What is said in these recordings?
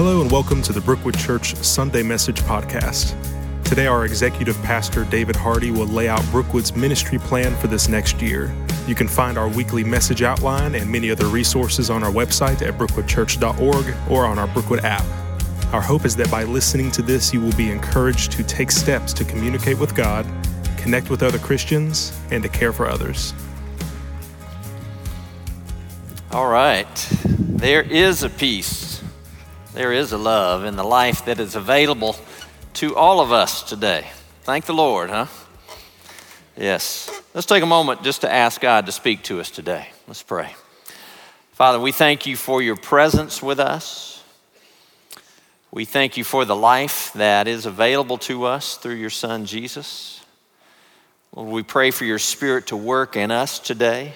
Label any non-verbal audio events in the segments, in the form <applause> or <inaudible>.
Hello and welcome to the Brookwood Church Sunday Message Podcast. Today, our executive pastor, David Hardy, will lay out Brookwood's ministry plan for this next year. You can find our weekly message outline and many other resources on our website at brookwoodchurch.org or on our Brookwood app. Our hope is that by listening to this, you will be encouraged to take steps to communicate with God, connect with other Christians, and to care for others. All right. There is a peace, there is a love in the life that is available to all of us today. Thank the Lord, huh? Yes. Let's take a moment just to ask God to speak to us today. Let's pray. Father, we thank you for your presence with us. We thank you for the life that is available to us through your Son, Jesus. Lord, we pray for your Spirit to work in us today.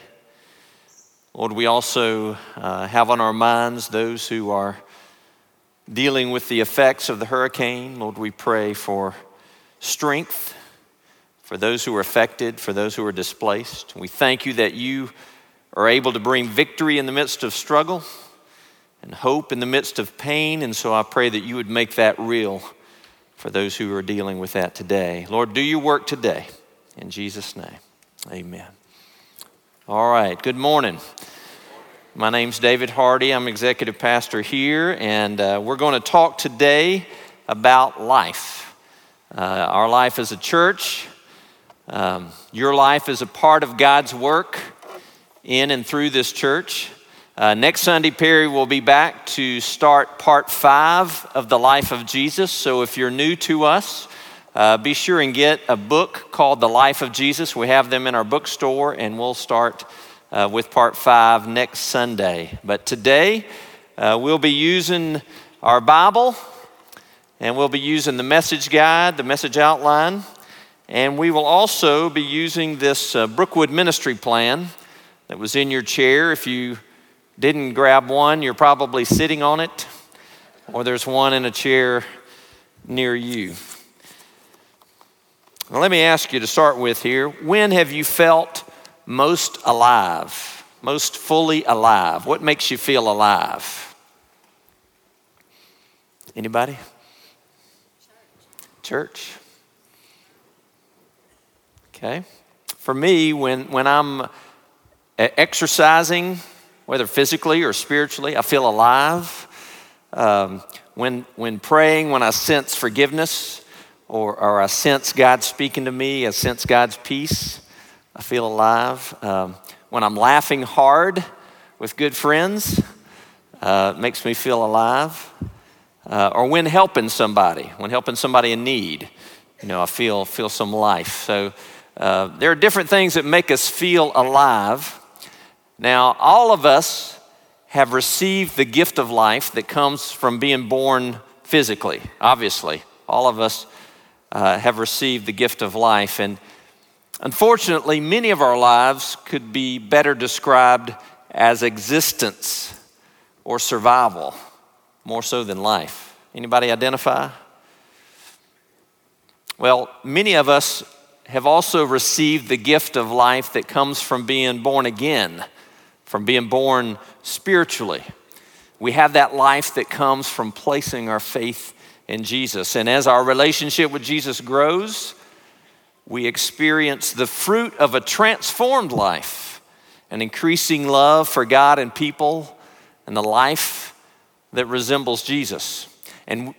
Lord, we also uh, have on our minds those who are dealing with the effects of the hurricane. Lord, we pray for strength for those who are affected, for those who are displaced. We thank you that you are able to bring victory in the midst of struggle and hope in the midst of pain. And so I pray that you would make that real for those who are dealing with that today. Lord, do your work today. In Jesus' name, amen. All right, good morning. My name's David Hardy. I'm executive pastor here, and uh, we're going to talk today about life. Uh, our life as a church, um, your life is a part of God's work in and through this church. Uh, next Sunday, Perry will be back to start part five of the life of Jesus. So if you're new to us, uh, be sure and get a book called The Life of Jesus. We have them in our bookstore, and we'll start uh, with part five next Sunday. But today, uh, we'll be using our Bible and we'll be using the message guide, the message outline, and we will also be using this uh, Brookwood ministry plan that was in your chair. If you didn't grab one, you're probably sitting on it, or there's one in a chair near you. Now, let me ask you to start with here when have you felt most alive, most fully alive? What makes you feel alive? Anybody? Church. Church. Okay. For me, when, when I'm exercising, whether physically or spiritually, I feel alive. Um, when, when praying, when I sense forgiveness or, or I sense God speaking to me, I sense God's peace. I feel alive. Um, when I'm laughing hard with good friends, uh, makes me feel alive. Uh, or when helping somebody, when helping somebody in need, you know, I feel, feel some life. So uh, there are different things that make us feel alive. Now, all of us have received the gift of life that comes from being born physically, obviously. All of us uh, have received the gift of life. And Unfortunately, many of our lives could be better described as existence or survival, more so than life. Anybody identify? Well, many of us have also received the gift of life that comes from being born again, from being born spiritually. We have that life that comes from placing our faith in Jesus. And as our relationship with Jesus grows, we experience the fruit of a transformed life, an increasing love for God and people, and the life that resembles Jesus. And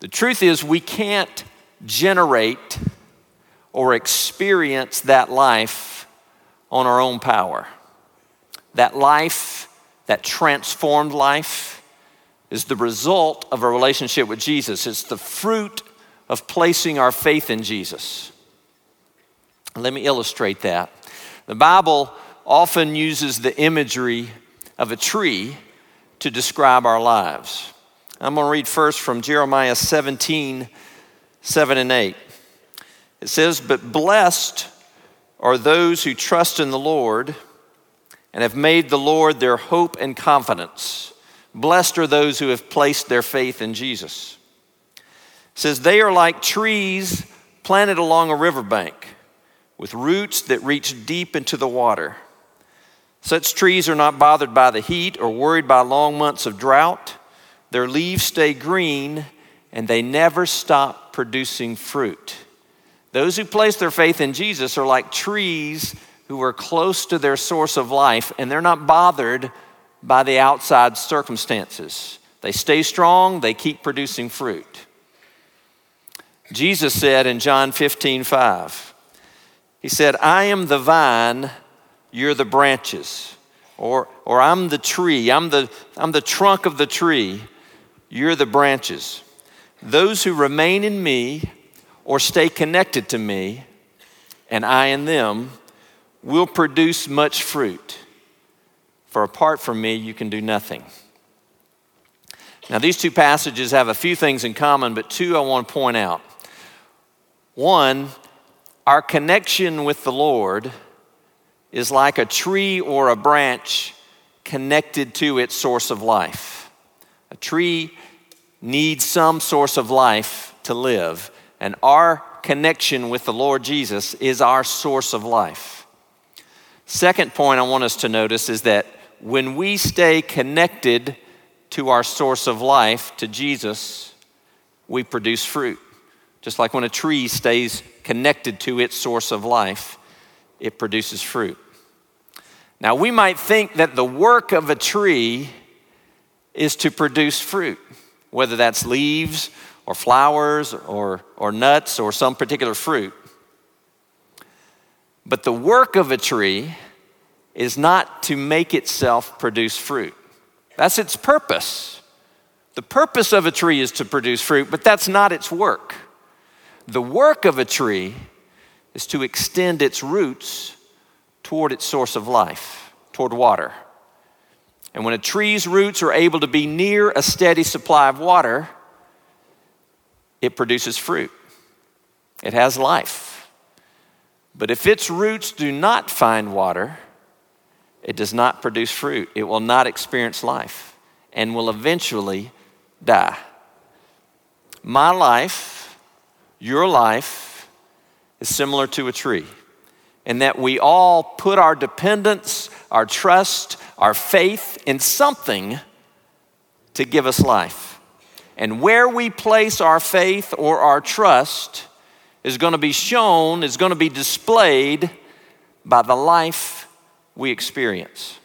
the truth is, we can't generate or experience that life on our own power. That life, that transformed life, is the result of a relationship with Jesus. It's the fruit of placing our faith in Jesus. Let me illustrate that. The Bible often uses the imagery of a tree to describe our lives. I'm going to read first from Jeremiah 17, 7 and 8. It says, But blessed are those who trust in the Lord and have made the Lord their hope and confidence. Blessed are those who have placed their faith in Jesus. It says, They are like trees planted along a riverbank with roots that reach deep into the water. Such trees are not bothered by the heat or worried by long months of drought. their leaves stay green, and they never stop producing fruit. Those who place their faith in Jesus are like trees who are close to their source of life, and they're not bothered by the outside circumstances. They stay strong, they keep producing fruit. Jesus said in John 15, 5, He said, I am the vine, you're the branches. Or, or I'm the tree, I'm the, I'm the trunk of the tree, you're the branches. Those who remain in me or stay connected to me, and I in them, will produce much fruit. For apart from me, you can do nothing. Now, these two passages have a few things in common, but two I want to point out. One, our connection with the Lord is like a tree or a branch connected to its source of life. A tree needs some source of life to live, and our connection with the Lord Jesus is our source of life. Second point I want us to notice is that when we stay connected to our source of life, to Jesus, we produce fruit. Just like when a tree stays connected to its source of life, it produces fruit. Now, we might think that the work of a tree is to produce fruit, whether that's leaves or flowers or, or nuts or some particular fruit. But the work of a tree is not to make itself produce fruit. That's its purpose. The purpose of a tree is to produce fruit, but that's not its work. The work of a tree is to extend its roots toward its source of life, toward water. And when a tree's roots are able to be near a steady supply of water, it produces fruit. It has life. But if its roots do not find water, it does not produce fruit. It will not experience life and will eventually die. My life, your life, is similar to a tree in that we all put our dependence, our trust, our faith in something to give us life. And where we place our faith or our trust is going to be shown, is going to be displayed by the life we experience.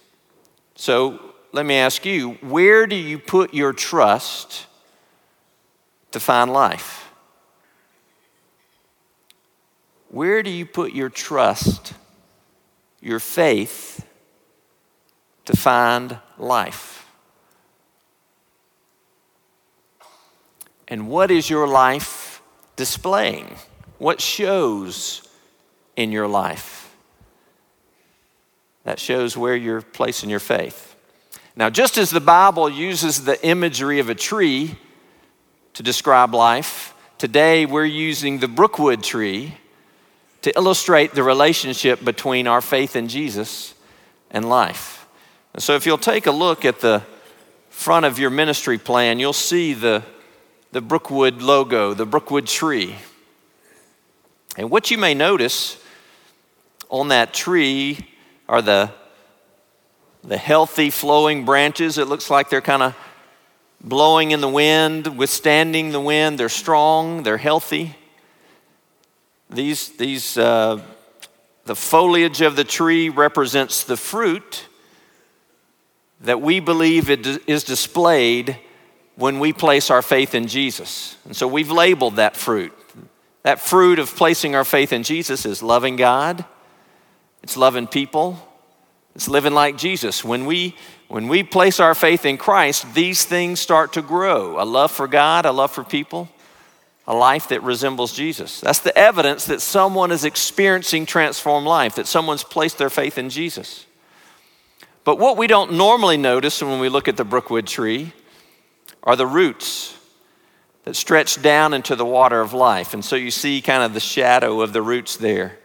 So let me ask you where do you put your trust to find life? Where do you put your trust, your faith to find life? And what is your life displaying? What shows in your life? That shows where you're placing your faith. Now, just as the Bible uses the imagery of a tree to describe life, today we're using the Brookwood tree to illustrate the relationship between our faith in Jesus and life. And so, if you'll take a look at the front of your ministry plan, you'll see the, the Brookwood logo, the Brookwood tree. And what you may notice on that tree are the, the healthy flowing branches. It looks like they're kind of blowing in the wind, withstanding the wind. They're strong, they're healthy. These, these, uh, the foliage of the tree represents the fruit that we believe it is displayed when we place our faith in Jesus. And so we've labeled that fruit. That fruit of placing our faith in Jesus is loving God it's loving people, it's living like Jesus. When we when we place our faith in Christ, these things start to grow. A love for God, a love for people, a life that resembles Jesus. That's the evidence that someone is experiencing transformed life, that someone's placed their faith in Jesus. But what we don't normally notice when we look at the Brookwood tree are the roots that stretch down into the water of life. And so you see kind of the shadow of the roots there.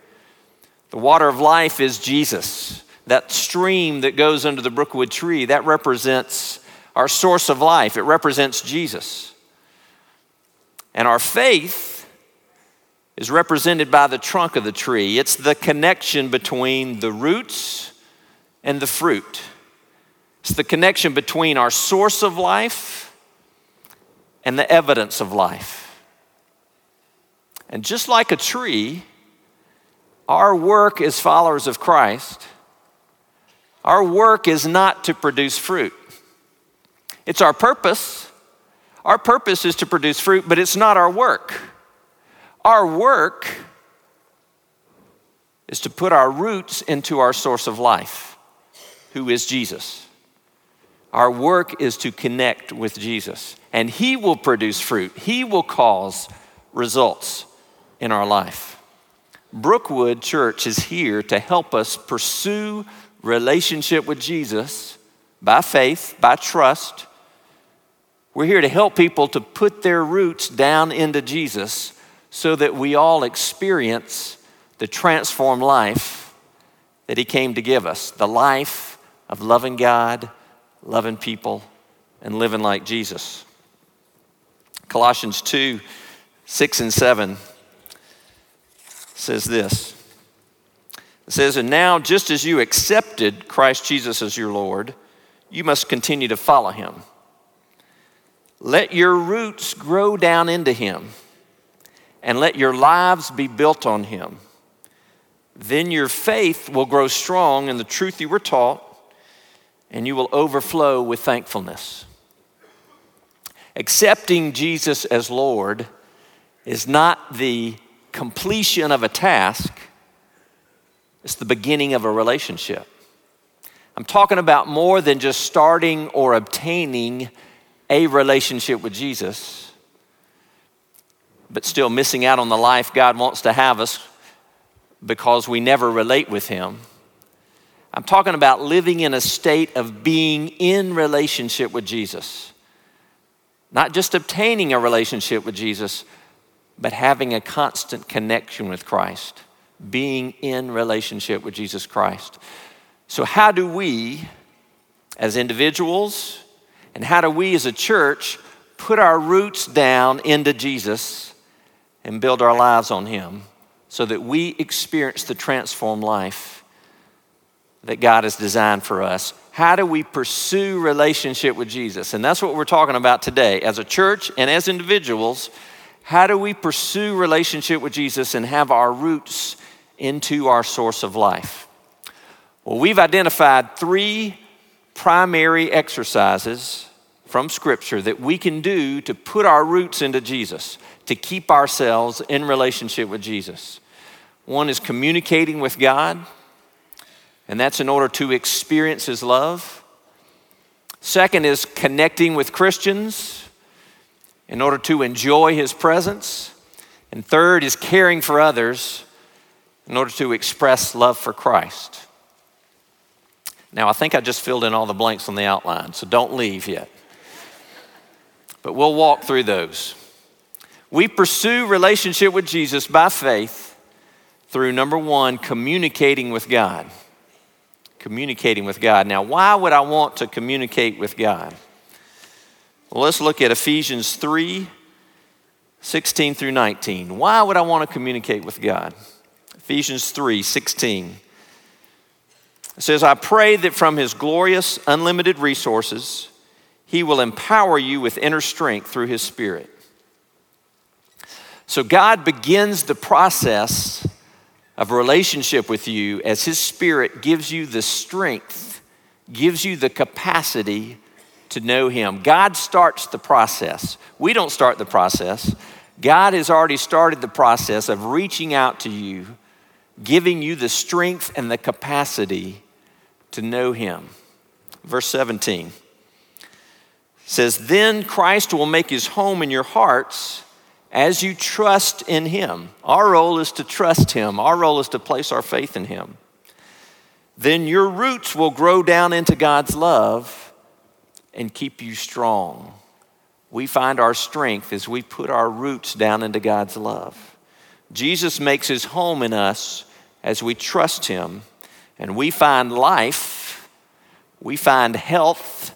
The water of life is Jesus. That stream that goes under the Brookwood tree, that represents our source of life. It represents Jesus. And our faith is represented by the trunk of the tree. It's the connection between the roots and the fruit. It's the connection between our source of life and the evidence of life. And just like a tree, our work as followers of Christ, our work is not to produce fruit. It's our purpose. Our purpose is to produce fruit, but it's not our work. Our work is to put our roots into our source of life, who is Jesus. Our work is to connect with Jesus, and He will produce fruit, He will cause results in our life. Brookwood Church is here to help us pursue relationship with Jesus by faith, by trust. We're here to help people to put their roots down into Jesus so that we all experience the transformed life that He came to give us the life of loving God, loving people, and living like Jesus. Colossians 2 6 and 7 says this. It says, And now, just as you accepted Christ Jesus as your Lord, you must continue to follow him. Let your roots grow down into him and let your lives be built on him. Then your faith will grow strong in the truth you were taught, and you will overflow with thankfulness. Accepting Jesus as Lord is not the completion of a task, it's the beginning of a relationship. I'm talking about more than just starting or obtaining a relationship with Jesus but still missing out on the life God wants to have us because we never relate with Him. I'm talking about living in a state of being in relationship with Jesus. Not just obtaining a relationship with Jesus, but having a constant connection with Christ, being in relationship with Jesus Christ. So, how do we, as individuals, and how do we as a church put our roots down into Jesus and build our lives on Him so that we experience the transformed life that God has designed for us. How do we pursue relationship with Jesus? And that's what we're talking about today. As a church and as individuals, how do we pursue relationship with Jesus and have our roots into our source of life? Well, we've identified three primary exercises from Scripture that we can do to put our roots into Jesus to keep ourselves in relationship with Jesus. One is communicating with God, and that's in order to experience His love. Second is connecting with Christians in order to enjoy His presence. And third is caring for others in order to express love for Christ. Now, I think I just filled in all the blanks on the outline, so don't leave yet. But we'll walk through those. We pursue relationship with Jesus by faith through number one, communicating with God. Communicating with God. Now, why would I want to communicate with God? Well, let's look at Ephesians 3 16 through 19. Why would I want to communicate with God? Ephesians 3 16. It says, I pray that from his glorious, unlimited resources, he will empower you with inner strength through his spirit so God begins the process of relationship with you as His Spirit gives you the strength, gives you the capacity to know Him. God starts the process. We don't start the process. God has already started the process of reaching out to you, giving you the strength and the capacity to know Him. Verse 17 says, Then Christ will make His home in your hearts as you trust in Him, our role is to trust Him, our role is to place our faith in Him, then your roots will grow down into God's love and keep you strong. We find our strength as we put our roots down into God's love. Jesus makes His home in us as we trust Him, and we find life, we find health,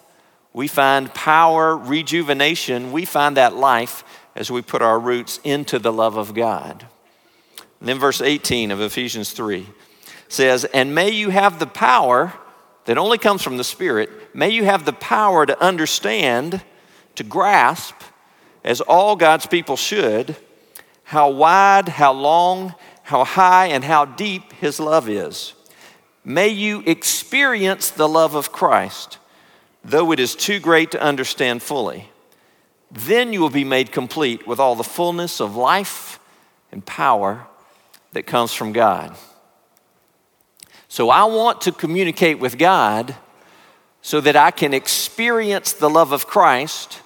we find power, rejuvenation, we find that life as we put our roots into the love of God. And then verse 18 of Ephesians 3 says, And may you have the power that only comes from the Spirit, may you have the power to understand, to grasp, as all God's people should, how wide, how long, how high, and how deep His love is. May you experience the love of Christ, though it is too great to understand fully. Then you will be made complete with all the fullness of life and power that comes from God. So I want to communicate with God so that I can experience the love of Christ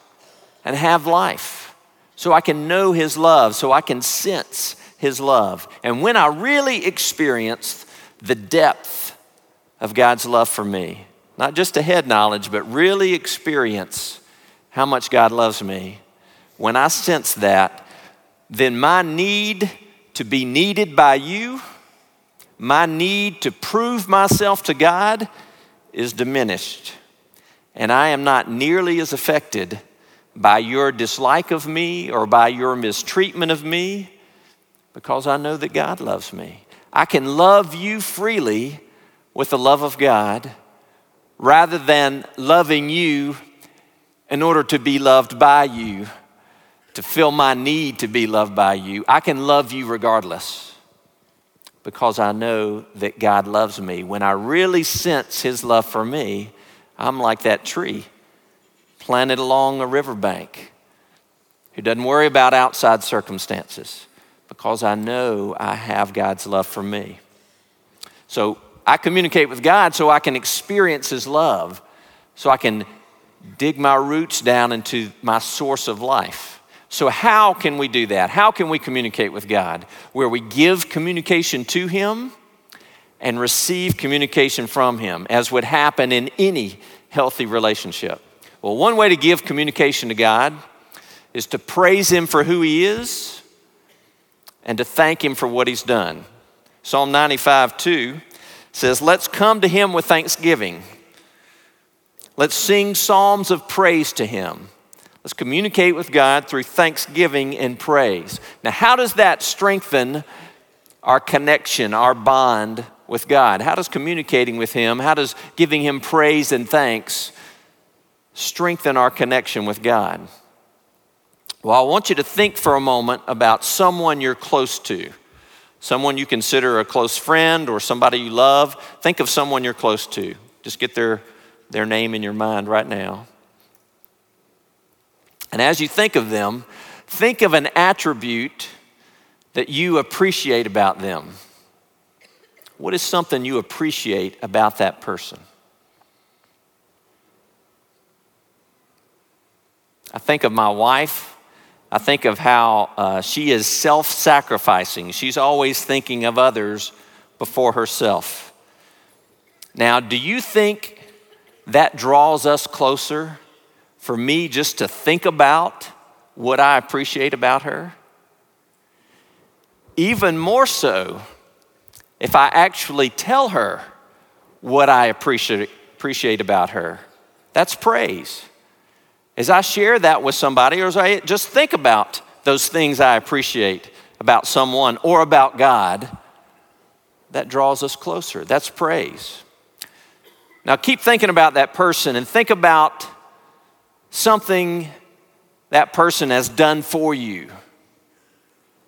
and have life. So I can know His love, so I can sense His love. And when I really experience the depth of God's love for me, not just a head knowledge, but really experience how much God loves me, when I sense that, then my need to be needed by you, my need to prove myself to God is diminished. And I am not nearly as affected by your dislike of me or by your mistreatment of me because I know that God loves me. I can love you freely with the love of God rather than loving you in order to be loved by you to fill my need to be loved by you. I can love you regardless because I know that God loves me. When I really sense His love for me, I'm like that tree planted along a riverbank who doesn't worry about outside circumstances because I know I have God's love for me. So I communicate with God so I can experience His love, so I can dig my roots down into my source of life. So, how can we do that? How can we communicate with God? Where we give communication to Him and receive communication from Him, as would happen in any healthy relationship. Well, one way to give communication to God is to praise Him for who He is and to thank Him for what He's done. Psalm 95 2 says, Let's come to Him with thanksgiving. Let's sing psalms of praise to Him. Let's communicate with God through thanksgiving and praise. Now, how does that strengthen our connection, our bond with God? How does communicating with Him, how does giving Him praise and thanks strengthen our connection with God? Well, I want you to think for a moment about someone you're close to, someone you consider a close friend or somebody you love. Think of someone you're close to. Just get their, their name in your mind right now. And as you think of them, think of an attribute that you appreciate about them. What is something you appreciate about that person? I think of my wife. I think of how uh, she is self sacrificing. She's always thinking of others before herself. Now, do you think that draws us closer for me just to think about what I appreciate about her. Even more so, if I actually tell her what I appreciate, appreciate about her. That's praise. As I share that with somebody, or as I just think about those things I appreciate about someone or about God, that draws us closer. That's praise. Now keep thinking about that person and think about something that person has done for you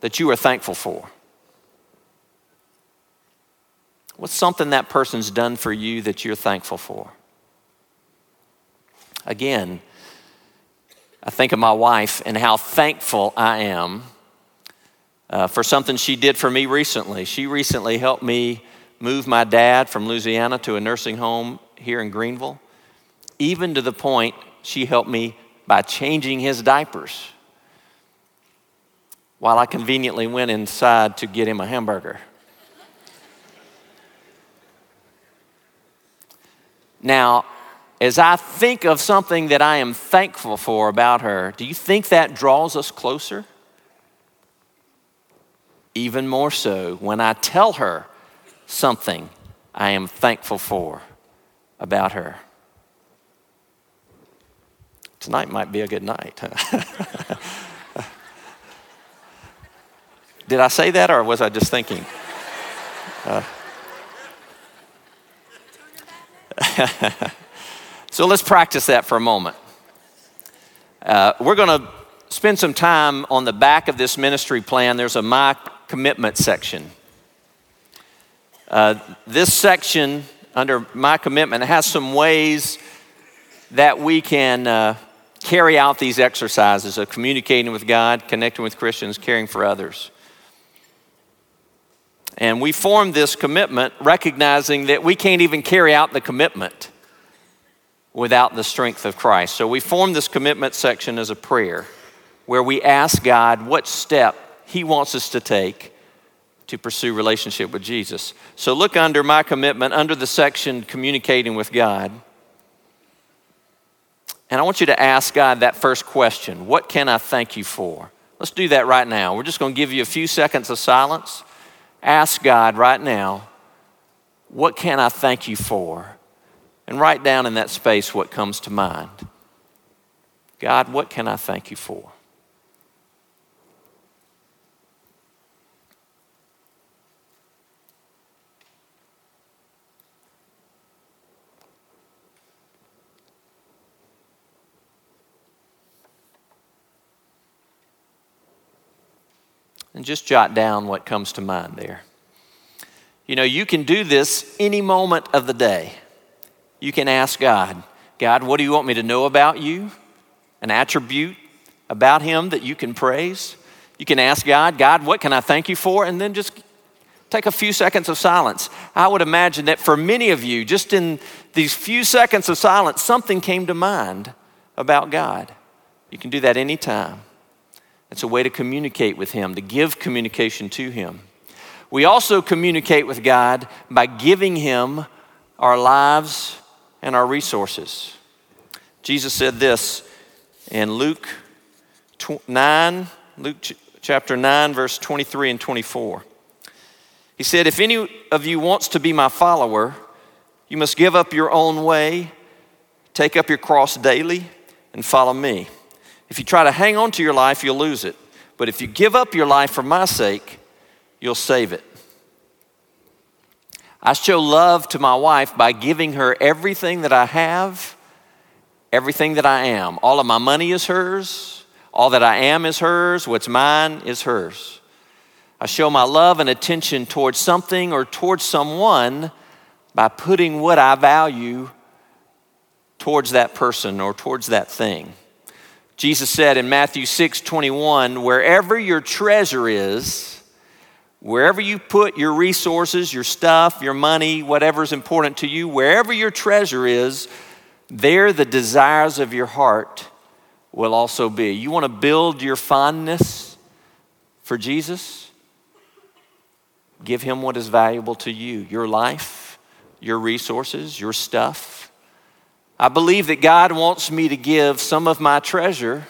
that you are thankful for? What's something that person's done for you that you're thankful for? Again, I think of my wife and how thankful I am uh, for something she did for me recently. She recently helped me move my dad from Louisiana to a nursing home here in Greenville, even to the point she helped me by changing his diapers while I conveniently went inside to get him a hamburger. Now, as I think of something that I am thankful for about her, do you think that draws us closer? Even more so when I tell her something I am thankful for about her. Tonight might be a good night. <laughs> Did I say that or was I just thinking? Uh, <laughs> so let's practice that for a moment. Uh, we're going to spend some time on the back of this ministry plan, there's a My Commitment section. Uh, this section under My Commitment has some ways that we can uh, carry out these exercises of communicating with God, connecting with Christians, caring for others. And we formed this commitment recognizing that we can't even carry out the commitment without the strength of Christ. So we form this commitment section as a prayer where we ask God what step He wants us to take to pursue relationship with Jesus. So look under my commitment, under the section communicating with God. And I want you to ask God that first question What can I thank you for? Let's do that right now. We're just going to give you a few seconds of silence. Ask God right now, What can I thank you for? And write down in that space what comes to mind. God, what can I thank you for? and just jot down what comes to mind there. You know, you can do this any moment of the day. You can ask God, God, what do you want me to know about you? An attribute about Him that you can praise. You can ask God, God, what can I thank you for? And then just take a few seconds of silence. I would imagine that for many of you, just in these few seconds of silence, something came to mind about God. You can do that anytime. It's a way to communicate with Him, to give communication to Him. We also communicate with God by giving Him our lives and our resources. Jesus said this in Luke 9, Luke chapter 9, verse 23 and 24. He said, If any of you wants to be my follower, you must give up your own way, take up your cross daily, and follow me. If you try to hang on to your life, you'll lose it. But if you give up your life for my sake, you'll save it. I show love to my wife by giving her everything that I have, everything that I am. All of my money is hers, all that I am is hers, what's mine is hers. I show my love and attention towards something or towards someone by putting what I value towards that person or towards that thing. Jesus said in Matthew 6 21, wherever your treasure is, wherever you put your resources, your stuff, your money, whatever's important to you, wherever your treasure is, there the desires of your heart will also be. You want to build your fondness for Jesus? Give him what is valuable to you your life, your resources, your stuff. I believe that God wants me to give some of my treasure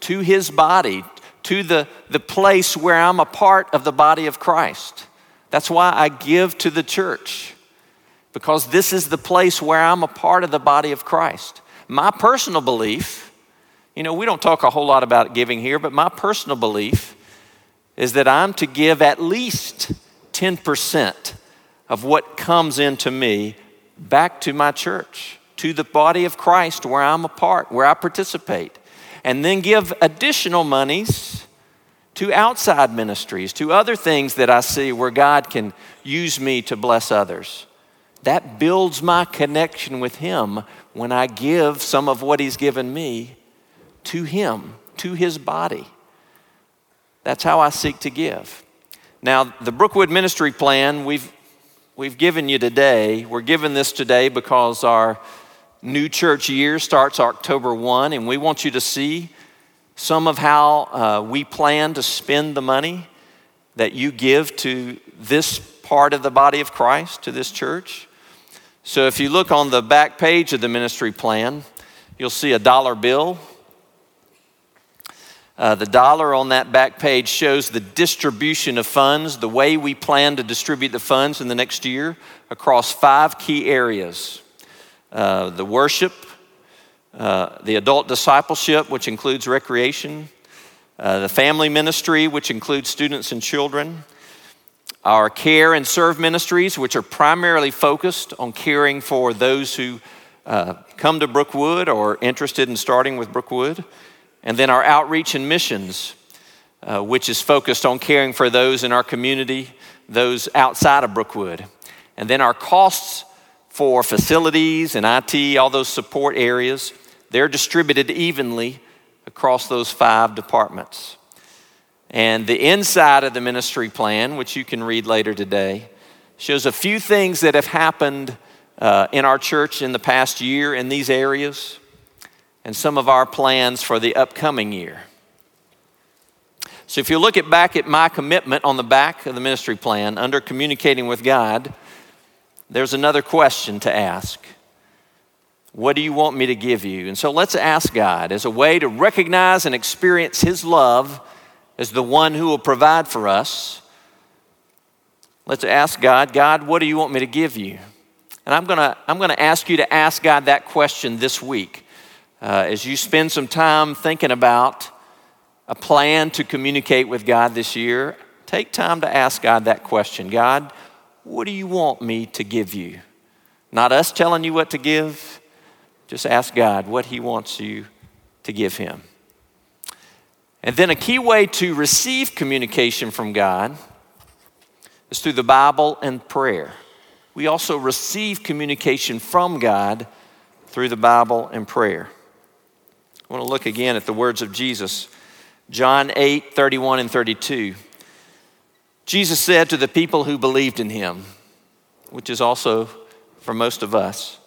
to His body, to the, the place where I'm a part of the body of Christ. That's why I give to the church, because this is the place where I'm a part of the body of Christ. My personal belief, you know, we don't talk a whole lot about giving here, but my personal belief is that I'm to give at least 10% of what comes into me back to my church, to the body of Christ where I'm a part, where I participate, and then give additional monies to outside ministries, to other things that I see where God can use me to bless others. That builds my connection with Him when I give some of what He's given me to Him, to His body. That's how I seek to give. Now, the Brookwood Ministry Plan, we've we've given you today, we're given this today because our new church year starts October 1, and we want you to see some of how uh, we plan to spend the money that you give to this part of the body of Christ, to this church. So if you look on the back page of the ministry plan, you'll see a dollar bill uh, the dollar on that back page shows the distribution of funds, the way we plan to distribute the funds in the next year across five key areas uh, the worship, uh, the adult discipleship, which includes recreation, uh, the family ministry, which includes students and children, our care and serve ministries, which are primarily focused on caring for those who uh, come to Brookwood or interested in starting with Brookwood. And then our outreach and missions, uh, which is focused on caring for those in our community, those outside of Brookwood. And then our costs for facilities and IT, all those support areas, they're distributed evenly across those five departments. And the inside of the ministry plan, which you can read later today, shows a few things that have happened uh, in our church in the past year in these areas and some of our plans for the upcoming year. So, if you look at back at my commitment on the back of the ministry plan under communicating with God, there's another question to ask. What do you want me to give you? And so let's ask God as a way to recognize and experience His love as the one who will provide for us. Let's ask God, God, what do you want me to give you? And I'm gonna, I'm gonna ask you to ask God that question this week uh, as you spend some time thinking about a plan to communicate with God this year. Take time to ask God that question God, what do you want me to give you? Not us telling you what to give, just ask God what He wants you to give Him. And then a key way to receive communication from God is through the Bible and prayer. We also receive communication from God through the Bible and prayer. I want to look again at the words of Jesus. John 8, 31 and 32. Jesus said to the people who believed in him, which is also for most of us,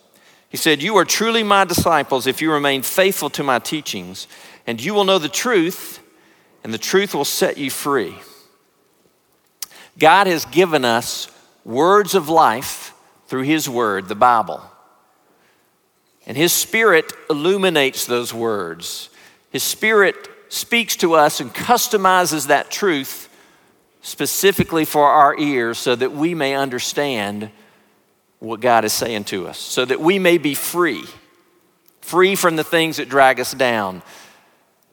He said, You are truly my disciples if you remain faithful to my teachings, and you will know the truth, and the truth will set you free. God has given us words of life through His Word, the Bible. And His Spirit illuminates those words. His Spirit speaks to us and customizes that truth specifically for our ears so that we may understand what God is saying to us, so that we may be free, free from the things that drag us down,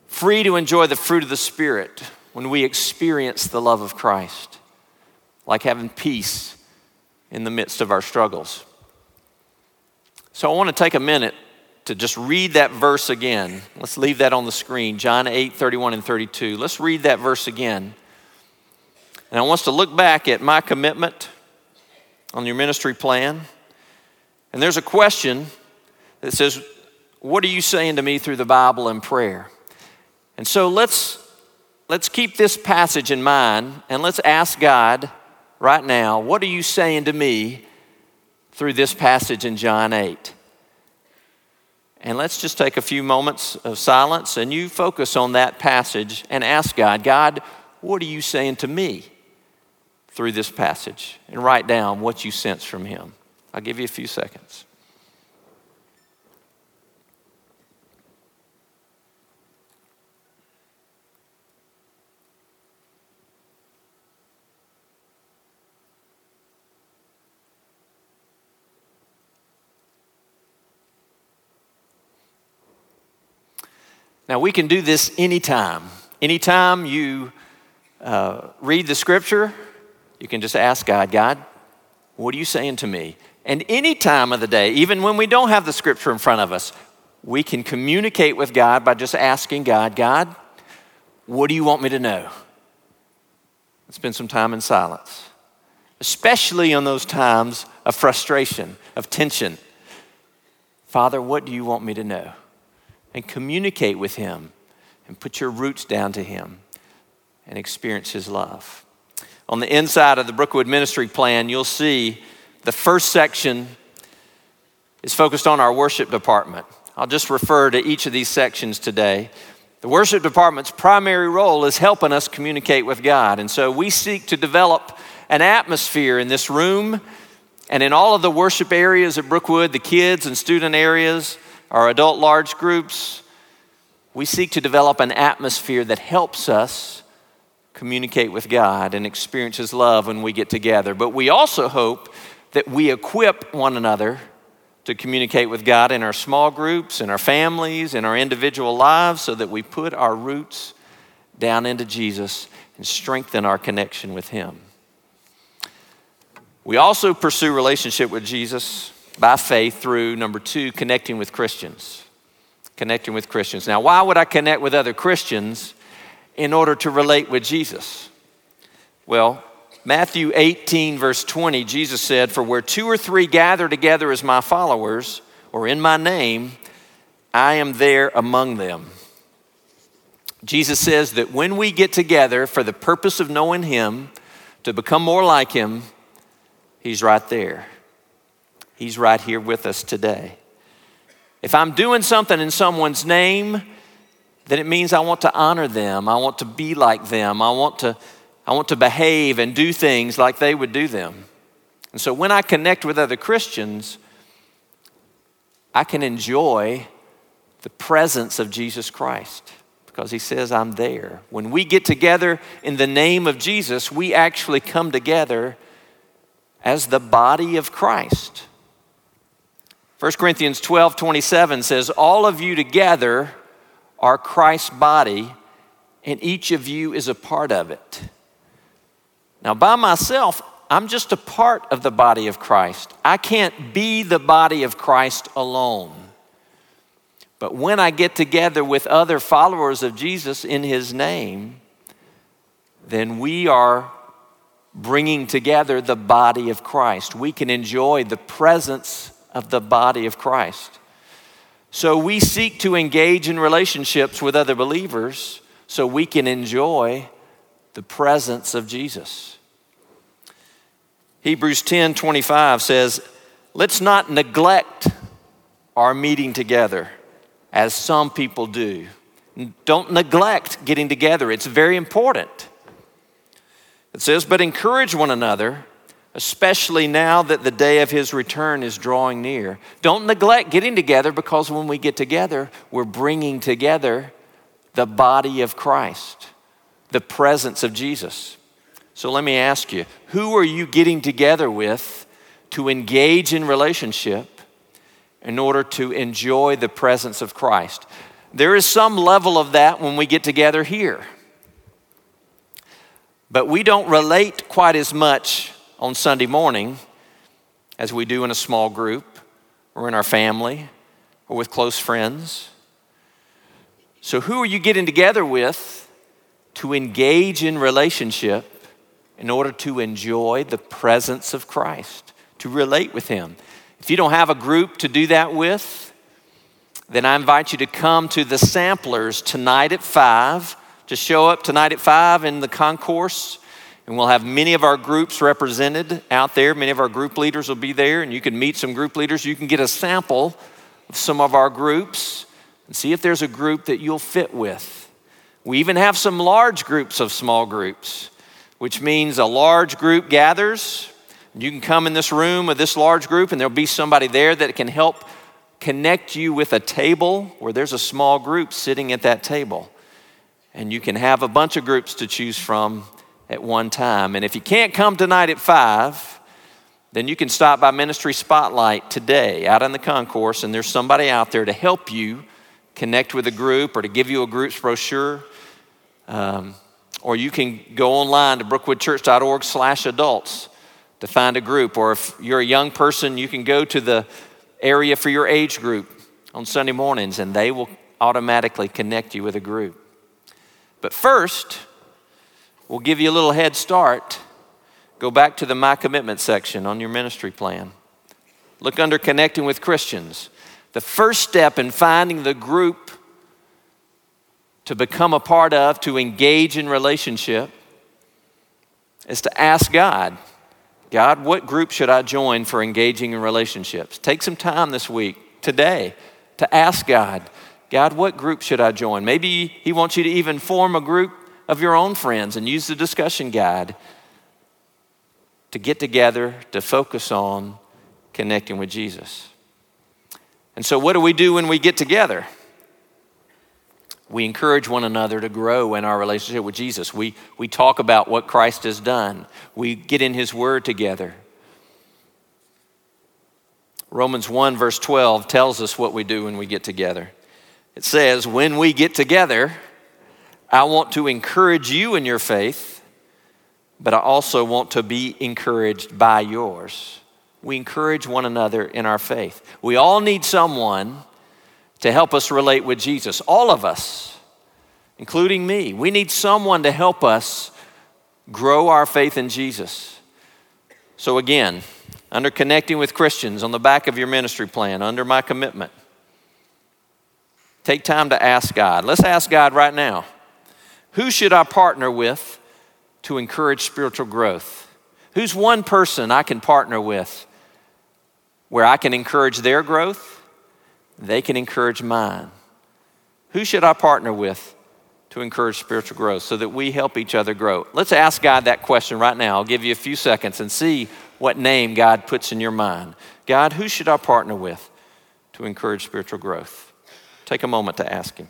free to enjoy the fruit of the Spirit when we experience the love of Christ, like having peace in the midst of our struggles. So I want to take a minute to just read that verse again. Let's leave that on the screen, John 8, 31 and 32. Let's read that verse again. And I want us to look back at my commitment on your ministry plan. And there's a question that says, What are you saying to me through the Bible and prayer? And so let's, let's keep this passage in mind and let's ask God right now, what are you saying to me through this passage in John 8? And let's just take a few moments of silence and you focus on that passage and ask God, God, what are you saying to me through this passage? And write down what you sense from Him. I'll give you a few seconds. Now, we can do this anytime. Anytime you uh, read the scripture, you can just ask God, God, what are you saying to me? And any time of the day, even when we don't have the scripture in front of us, we can communicate with God by just asking God, God, what do you want me to know? Let's spend some time in silence, especially on those times of frustration, of tension. Father, what do you want me to know? and communicate with Him and put your roots down to Him and experience His love. On the inside of the Brookwood Ministry Plan, you'll see the first section is focused on our worship department. I'll just refer to each of these sections today. The worship department's primary role is helping us communicate with God. And so we seek to develop an atmosphere in this room and in all of the worship areas at Brookwood, the kids and student areas, our adult large groups, we seek to develop an atmosphere that helps us communicate with God and experience His love when we get together. But we also hope that we equip one another to communicate with God in our small groups, in our families, in our individual lives, so that we put our roots down into Jesus and strengthen our connection with Him. We also pursue relationship with Jesus by faith through number two, connecting with Christians. Connecting with Christians. Now, why would I connect with other Christians in order to relate with Jesus? Well, Matthew 18, verse 20, Jesus said, For where two or three gather together as my followers, or in my name, I am there among them. Jesus says that when we get together for the purpose of knowing Him, to become more like Him, He's right there. He's right here with us today. If I'm doing something in someone's name, then it means I want to honor them. I want to be like them. I want to, I want to behave and do things like they would do them. And so when I connect with other Christians, I can enjoy the presence of Jesus Christ because he says, I'm there. When we get together in the name of Jesus, we actually come together as the body of Christ. 1 Corinthians 12 27 says, All of you together are Christ's body, and each of you is a part of it. Now, by myself, I'm just a part of the body of Christ. I can't be the body of Christ alone. But when I get together with other followers of Jesus in his name, then we are bringing together the body of Christ. We can enjoy the presence of the body of Christ. So we seek to engage in relationships with other believers so we can enjoy the presence of Jesus. Hebrews 10 25 says, Let's not neglect our meeting together as some people do. Don't neglect getting together, it's very important. It says, But encourage one another, especially now that the day of his return is drawing near. Don't neglect getting together because when we get together, we're bringing together the body of Christ, the presence of Jesus. So let me ask you who are you getting together with to engage in relationship in order to enjoy the presence of Christ. There is some level of that when we get together here. But we don't relate quite as much on Sunday morning as we do in a small group or in our family or with close friends. So, who are you getting together with to engage in relationship in order to enjoy the presence of Christ, to relate with Him? If you don't have a group to do that with, then I invite you to come to the samplers tonight at 5. Just show up tonight at 5 in the concourse, and we'll have many of our groups represented out there. Many of our group leaders will be there, and you can meet some group leaders. You can get a sample of some of our groups and see if there's a group that you'll fit with. We even have some large groups of small groups, which means a large group gathers you can come in this room with this large group, and there'll be somebody there that can help connect you with a table where there's a small group sitting at that table. And you can have a bunch of groups to choose from at one time. And if you can't come tonight at 5, then you can stop by Ministry Spotlight today out in the concourse, and there's somebody out there to help you connect with a group or to give you a group's brochure. Um, or you can go online to brookwoodchurch.org slash adults to find a group. Or if you're a young person, you can go to the area for your age group on Sunday mornings and they will automatically connect you with a group. But first, we'll give you a little head start. Go back to the My Commitment section on your ministry plan. Look under Connecting with Christians. The first step in finding the group to become a part of, to engage in relationship, is to ask God God, what group should I join for engaging in relationships? Take some time this week, today, to ask God, God, what group should I join? Maybe He wants you to even form a group of your own friends and use the discussion guide to get together to focus on connecting with Jesus. And so, what do we do when we get together? We encourage one another to grow in our relationship with Jesus. We, we talk about what Christ has done. We get in His Word together. Romans 1, verse 12, tells us what we do when we get together. It says, When we get together, I want to encourage you in your faith, but I also want to be encouraged by yours. We encourage one another in our faith. We all need someone to help us relate with Jesus. All of us, including me, we need someone to help us grow our faith in Jesus. So, again, under connecting with Christians on the back of your ministry plan, under my commitment, take time to ask God. Let's ask God right now who should I partner with to encourage spiritual growth? Who's one person I can partner with where I can encourage their growth? They can encourage mine. Who should I partner with to encourage spiritual growth so that we help each other grow? Let's ask God that question right now. I'll give you a few seconds and see what name God puts in your mind. God, who should I partner with to encourage spiritual growth? Take a moment to ask Him.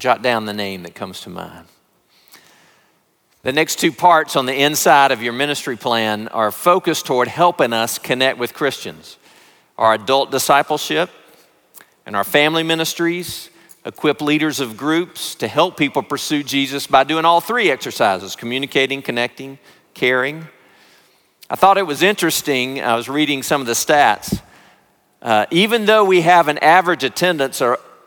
Jot down the name that comes to mind. The next two parts on the inside of your ministry plan are focused toward helping us connect with Christians. Our adult discipleship and our family ministries equip leaders of groups to help people pursue Jesus by doing all three exercises communicating, connecting, caring. I thought it was interesting. I was reading some of the stats. Uh, even though we have an average attendance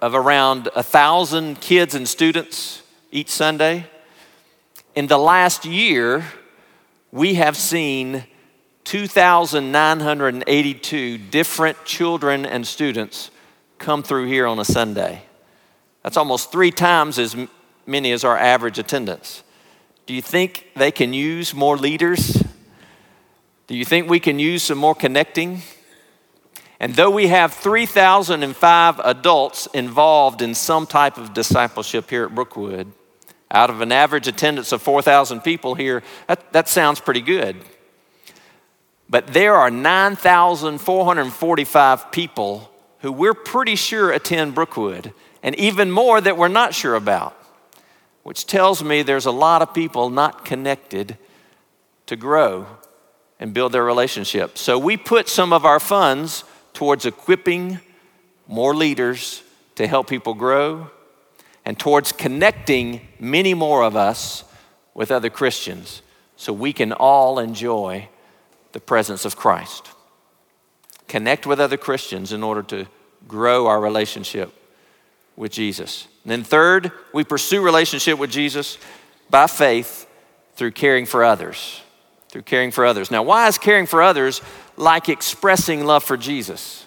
of around a thousand kids and students each Sunday, in the last year, we have seen 2,982 different children and students come through here on a Sunday. That's almost three times as many as our average attendance. Do you think they can use more leaders? Do you think we can use some more connecting? And though we have 3,005 adults involved in some type of discipleship here at Brookwood, out of an average attendance of 4,000 people here, that, that sounds pretty good. But there are 9,445 people who we're pretty sure attend Brookwood, and even more that we're not sure about, which tells me there's a lot of people not connected to grow and build their relationship. So we put some of our funds towards equipping more leaders to help people grow and towards connecting many more of us with other Christians so we can all enjoy the presence of Christ. Connect with other Christians in order to grow our relationship with Jesus. And then, third, we pursue relationship with Jesus by faith through caring for others. Through caring for others. Now, why is caring for others like expressing love for Jesus?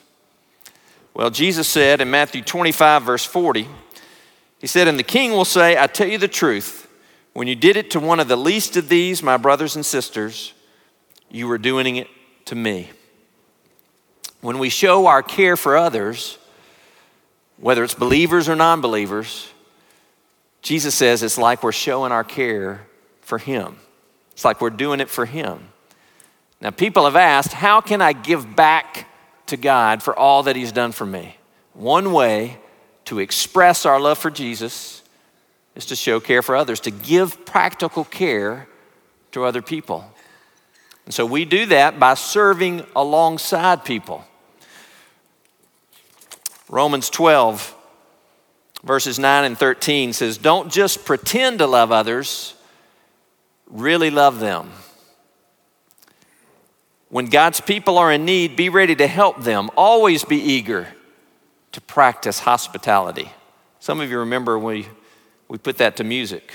Well, Jesus said in Matthew 25, verse 40, he said, And the king will say, I tell you the truth, when you did it to one of the least of these, my brothers and sisters, you were doing it to me. When we show our care for others, whether it's believers or non believers, Jesus says it's like we're showing our care for Him. It's like we're doing it for Him. Now, people have asked, How can I give back to God for all that He's done for me? One way to express our love for Jesus is to show care for others, to give practical care to other people. And so we do that by serving alongside people. Romans 12, verses 9 and 13 says, Don't just pretend to love others, really love them. When God's people are in need, be ready to help them. Always be eager to practice hospitality. Some of you remember we, we put that to music.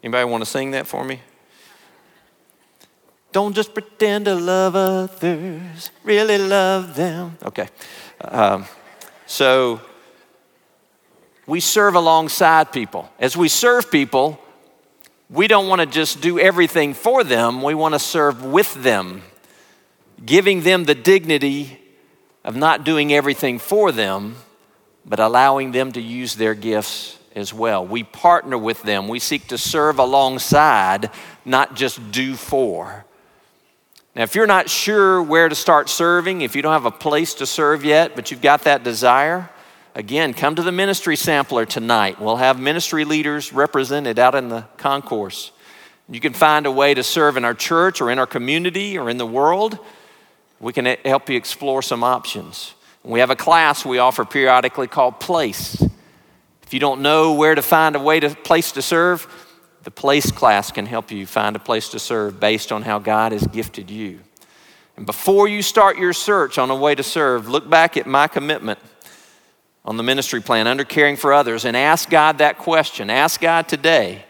Anybody want to sing that for me? Don't just pretend to love others, really love them. Okay. Um, so we serve alongside people. As we serve people, we don't want to just do everything for them, we want to serve with them, giving them the dignity of not doing everything for them, but allowing them to use their gifts as well. We partner with them. We seek to serve alongside, not just do for. Now, if you're not sure where to start serving, if you don't have a place to serve yet, but you've got that desire, again, come to the ministry sampler tonight. We'll have ministry leaders represented out in the concourse. You can find a way to serve in our church or in our community or in the world we can help you explore some options. We have a class we offer periodically called Place. If you don't know where to find a way to place to serve, the place class can help you find a place to serve based on how God has gifted you. And before you start your search on a way to serve, look back at my commitment on the ministry plan under caring for others and ask God that question. Ask God today,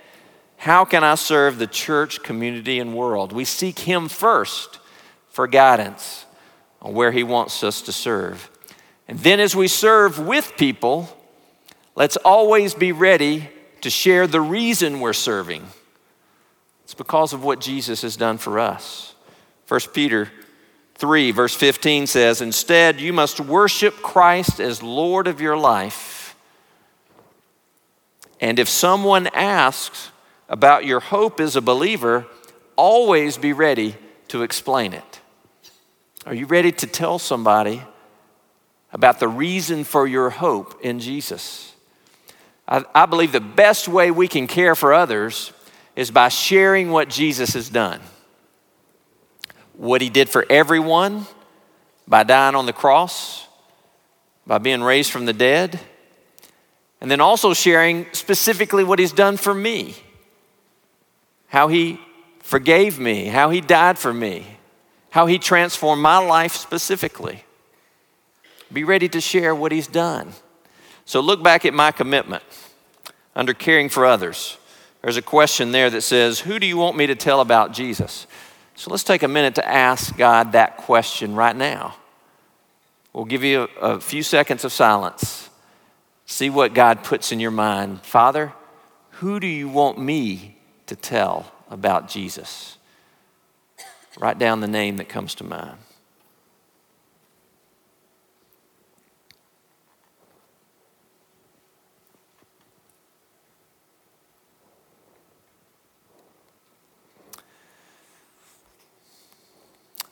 how can I serve the church, community, and world? We seek Him first for guidance on where He wants us to serve. And then as we serve with people, let's always be ready to share the reason we're serving. It's because of what Jesus has done for us. 1 Peter 3, verse 15 says, Instead, you must worship Christ as Lord of your life. And if someone asks about your hope as a believer, always be ready to explain it. Are you ready to tell somebody about the reason for your hope in Jesus? I, I believe the best way we can care for others is by sharing what Jesus has done. What he did for everyone by dying on the cross, by being raised from the dead, and then also sharing specifically what he's done for me. How he forgave me, how he died for me, how he transformed my life specifically. Be ready to share what he's done. So look back at my commitment under caring for others. There's a question there that says, Who do you want me to tell about Jesus? So let's take a minute to ask God that question right now. We'll give you a, a few seconds of silence. See what God puts in your mind. Father, who do you want me to tell about Jesus? Write down the name that comes to mind.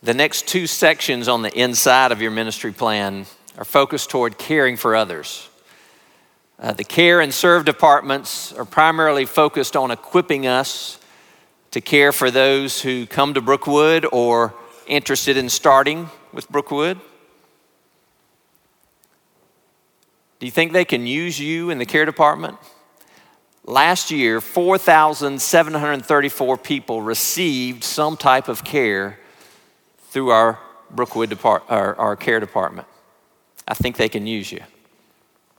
The next two sections on the inside of your ministry plan are focused toward caring for others. Uh, the care and serve departments are primarily focused on equipping us to care for those who come to Brookwood or interested in starting with Brookwood. Do you think they can use you in the care department? Last year, 4,734 people received some type of care through our Brookwood depart, our, our care department. I think they can use you.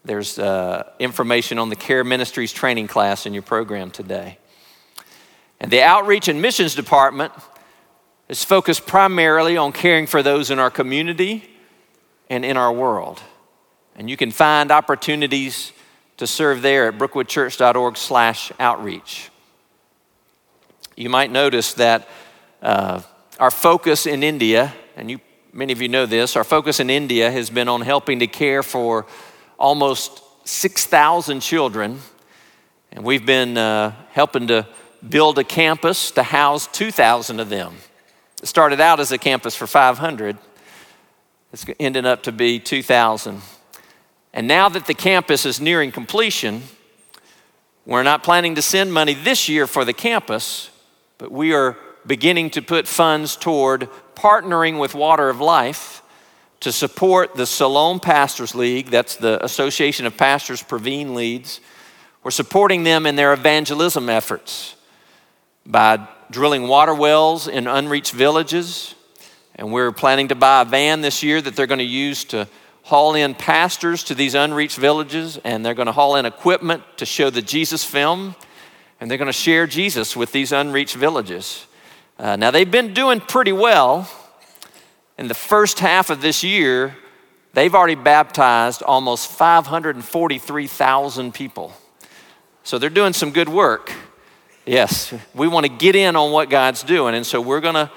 There's uh, information on the Care Ministries training class in your program today. And the Outreach and Missions Department is focused primarily on caring for those in our community and in our world. And you can find opportunities to serve there at brookwoodchurch.org slash outreach. You might notice that uh, our focus in India, and you, many of you know this, our focus in India has been on helping to care for almost 6,000 children. And we've been uh, helping to build a campus to house 2,000 of them. It started out as a campus for 500, it's ended up to be 2,000. And now that the campus is nearing completion, we're not planning to send money this year for the campus, but we are beginning to put funds toward partnering with Water of Life to support the Siloam Pastors League, that's the Association of Pastors Praveen leads. We're supporting them in their evangelism efforts by drilling water wells in unreached villages. And we're planning to buy a van this year that they're going to use to haul in pastors to these unreached villages. And they're going to haul in equipment to show the Jesus film. And they're going to share Jesus with these unreached villages. Uh, now, they've been doing pretty well. In the first half of this year, they've already baptized almost 543,000 people. So they're doing some good work. Yes, we want to get in on what God's doing, and so we're going to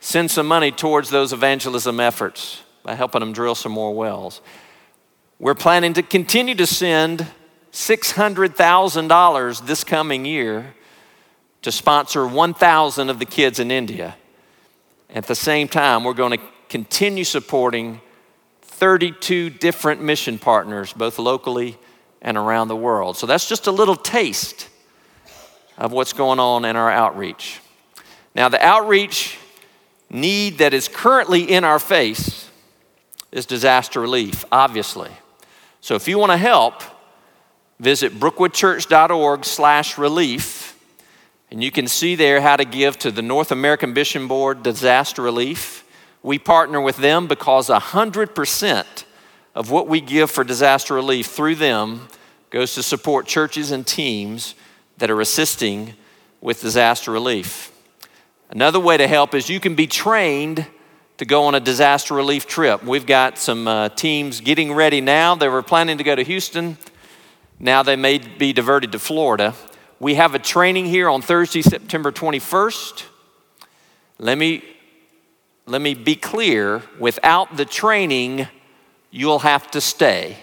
send some money towards those evangelism efforts by helping them drill some more wells. We're planning to continue to send $600,000 this coming year to sponsor 1,000 of the kids in India. At the same time, we're going to continue supporting 32 different mission partners, both locally and around the world. So that's just a little taste of what's going on in our outreach. Now, the outreach need that is currently in our face is disaster relief, obviously. So if you want to help, visit brookwoodchurch.org slash relief And you can see there how to give to the North American Mission Board Disaster Relief. We partner with them because 100% of what we give for disaster relief through them goes to support churches and teams that are assisting with disaster relief. Another way to help is you can be trained to go on a disaster relief trip. We've got some uh, teams getting ready now. They were planning to go to Houston. Now they may be diverted to Florida. We have a training here on Thursday, September 21st. Let me, let me be clear without the training, you'll have to stay.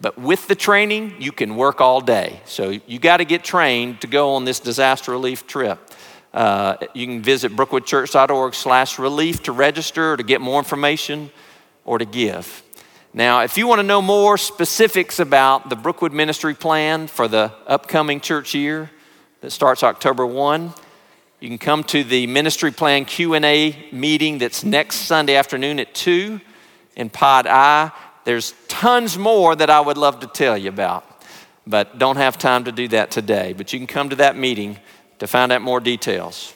But with the training, you can work all day. So you got to get trained to go on this disaster relief trip. Uh, you can visit brookwoodchurch.org slash relief to register or to get more information or to give. Now, if you want to know more specifics about the Brookwood Ministry Plan for the upcoming church year that starts October 1, you can come to the Ministry Plan Q&A meeting that's next Sunday afternoon at 2 in Pod I. There's tons more that I would love to tell you about, but don't have time to do that today. But you can come to that meeting to find out more details.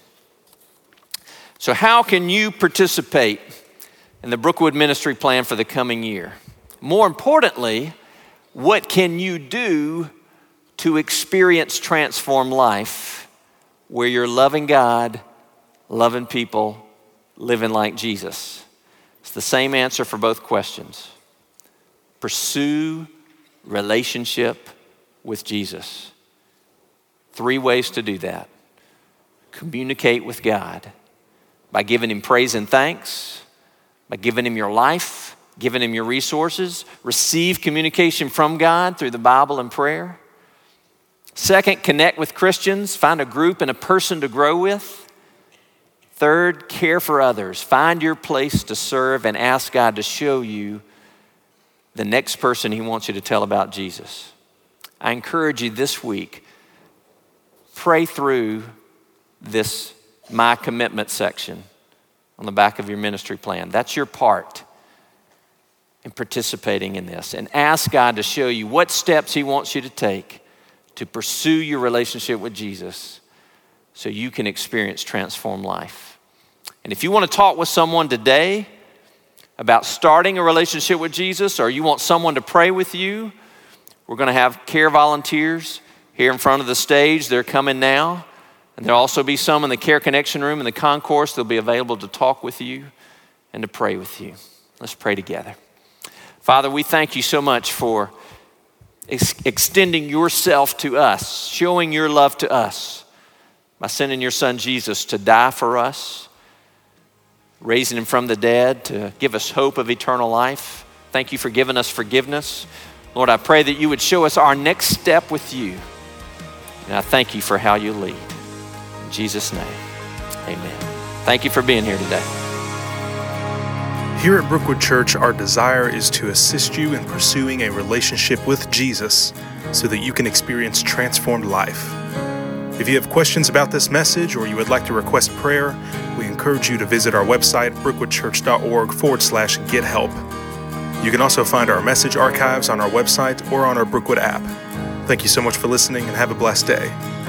So, how can you participate in the Brookwood Ministry Plan for the coming year? More importantly, what can you do to experience transform life where you're loving God, loving people, living like Jesus? It's the same answer for both questions. Pursue relationship with Jesus. Three ways to do that communicate with God by giving Him praise and thanks, by giving Him your life, giving Him your resources, receive communication from God through the Bible and prayer. Second, connect with Christians, find a group and a person to grow with. Third, care for others. Find your place to serve and ask God to show you the next person He wants you to tell about Jesus. I encourage you this week, pray through this My Commitment section on the back of your ministry plan. That's your part in participating in this. And ask God to show you what steps He wants you to take to pursue your relationship with Jesus so you can experience transformed life. And if you want to talk with someone today about starting a relationship with Jesus or you want someone to pray with you, we're going to have care volunteers here in front of the stage. They're coming now. And there'll also be some in the Care Connection room in the concourse. They'll be available to talk with you and to pray with you. Let's pray together. Father, we thank you so much for ex- extending yourself to us, showing your love to us by sending your son Jesus to die for us, raising him from the dead to give us hope of eternal life. Thank you for giving us forgiveness. Lord, I pray that you would show us our next step with you. And I thank you for how you lead. In Jesus' name, amen. Thank you for being here today. Here at Brookwood Church, our desire is to assist you in pursuing a relationship with Jesus so that you can experience transformed life. If you have questions about this message or you would like to request prayer, we encourage you to visit our website, brookwoodchurch.org forward slash get help. You can also find our message archives on our website or on our Brookwood app. Thank you so much for listening and have a blessed day.